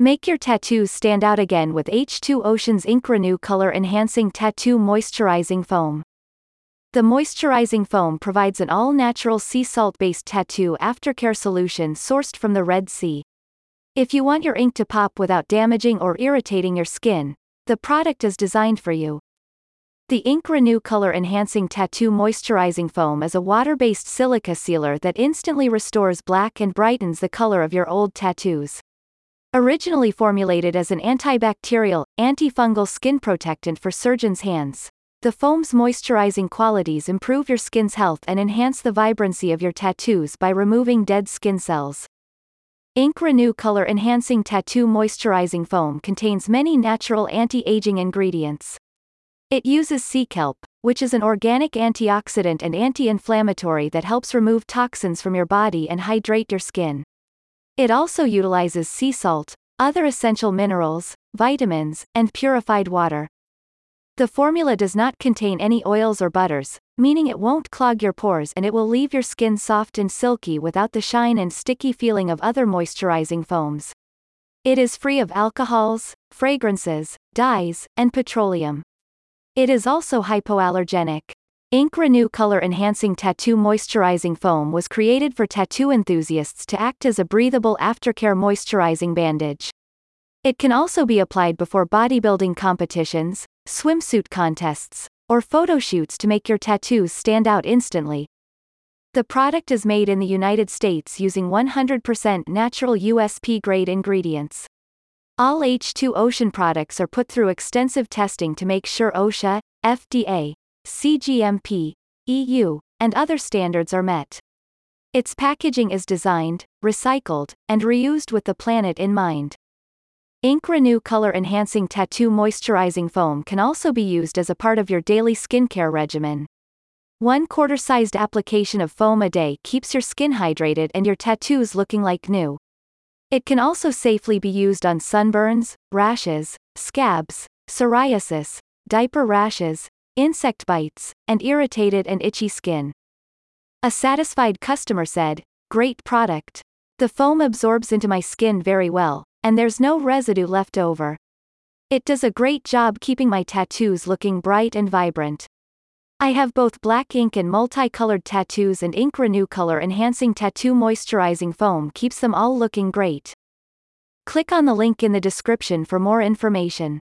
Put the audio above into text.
Make your tattoos stand out again with H2 Ocean's Ink Renew Color Enhancing Tattoo Moisturizing Foam. The moisturizing foam provides an all-natural sea salt-based tattoo aftercare solution sourced from the Red Sea. If you want your ink to pop without damaging or irritating your skin, the product is designed for you. The Ink Renew Color Enhancing Tattoo Moisturizing Foam is a water-based silica sealer that instantly restores black and brightens the color of your old tattoos. Originally formulated as an antibacterial, antifungal skin protectant for surgeons' hands, the foam's moisturizing qualities improve your skin's health and enhance the vibrancy of your tattoos by removing dead skin cells. Ink Renew Color Enhancing Tattoo Moisturizing Foam contains many natural anti-aging ingredients. It uses sea kelp, which is an organic antioxidant and anti-inflammatory that helps remove toxins from your body and hydrate your skin. It also utilizes sea salt, other essential minerals, vitamins, and purified water. The formula does not contain any oils or butters, meaning it won't clog your pores and it will leave your skin soft and silky without the shine and sticky feeling of other moisturizing foams. It is free of alcohols, fragrances, dyes, and petroleum. It is also hypoallergenic. Ink Renew Color Enhancing Tattoo Moisturizing Foam was created for tattoo enthusiasts to act as a breathable aftercare moisturizing bandage. It can also be applied before bodybuilding competitions, swimsuit contests, or photo shoots to make your tattoos stand out instantly. The product is made in the United States using 100% natural USP grade ingredients. All H2 Ocean products are put through extensive testing to make sure OSHA, FDA, CGMP, EU, and other standards are met. Its packaging is designed, recycled, and reused with the planet in mind. Ink Renew Color Enhancing Tattoo Moisturizing Foam can also be used as a part of your daily skincare regimen. One quarter-sized application of foam a day keeps your skin hydrated and your tattoos looking like new. It can also safely be used on sunburns, rashes, scabs, psoriasis, diaper rashes, insect bites, and irritated and itchy skin. A satisfied customer said, Great product. The foam absorbs into my skin very well, and there's no residue left over. It does a great job keeping my tattoos looking bright and vibrant. I have both black ink and multicolored tattoos and ink renew color enhancing tattoo moisturizing foam keeps them all looking great. Click on the link in the description for more information.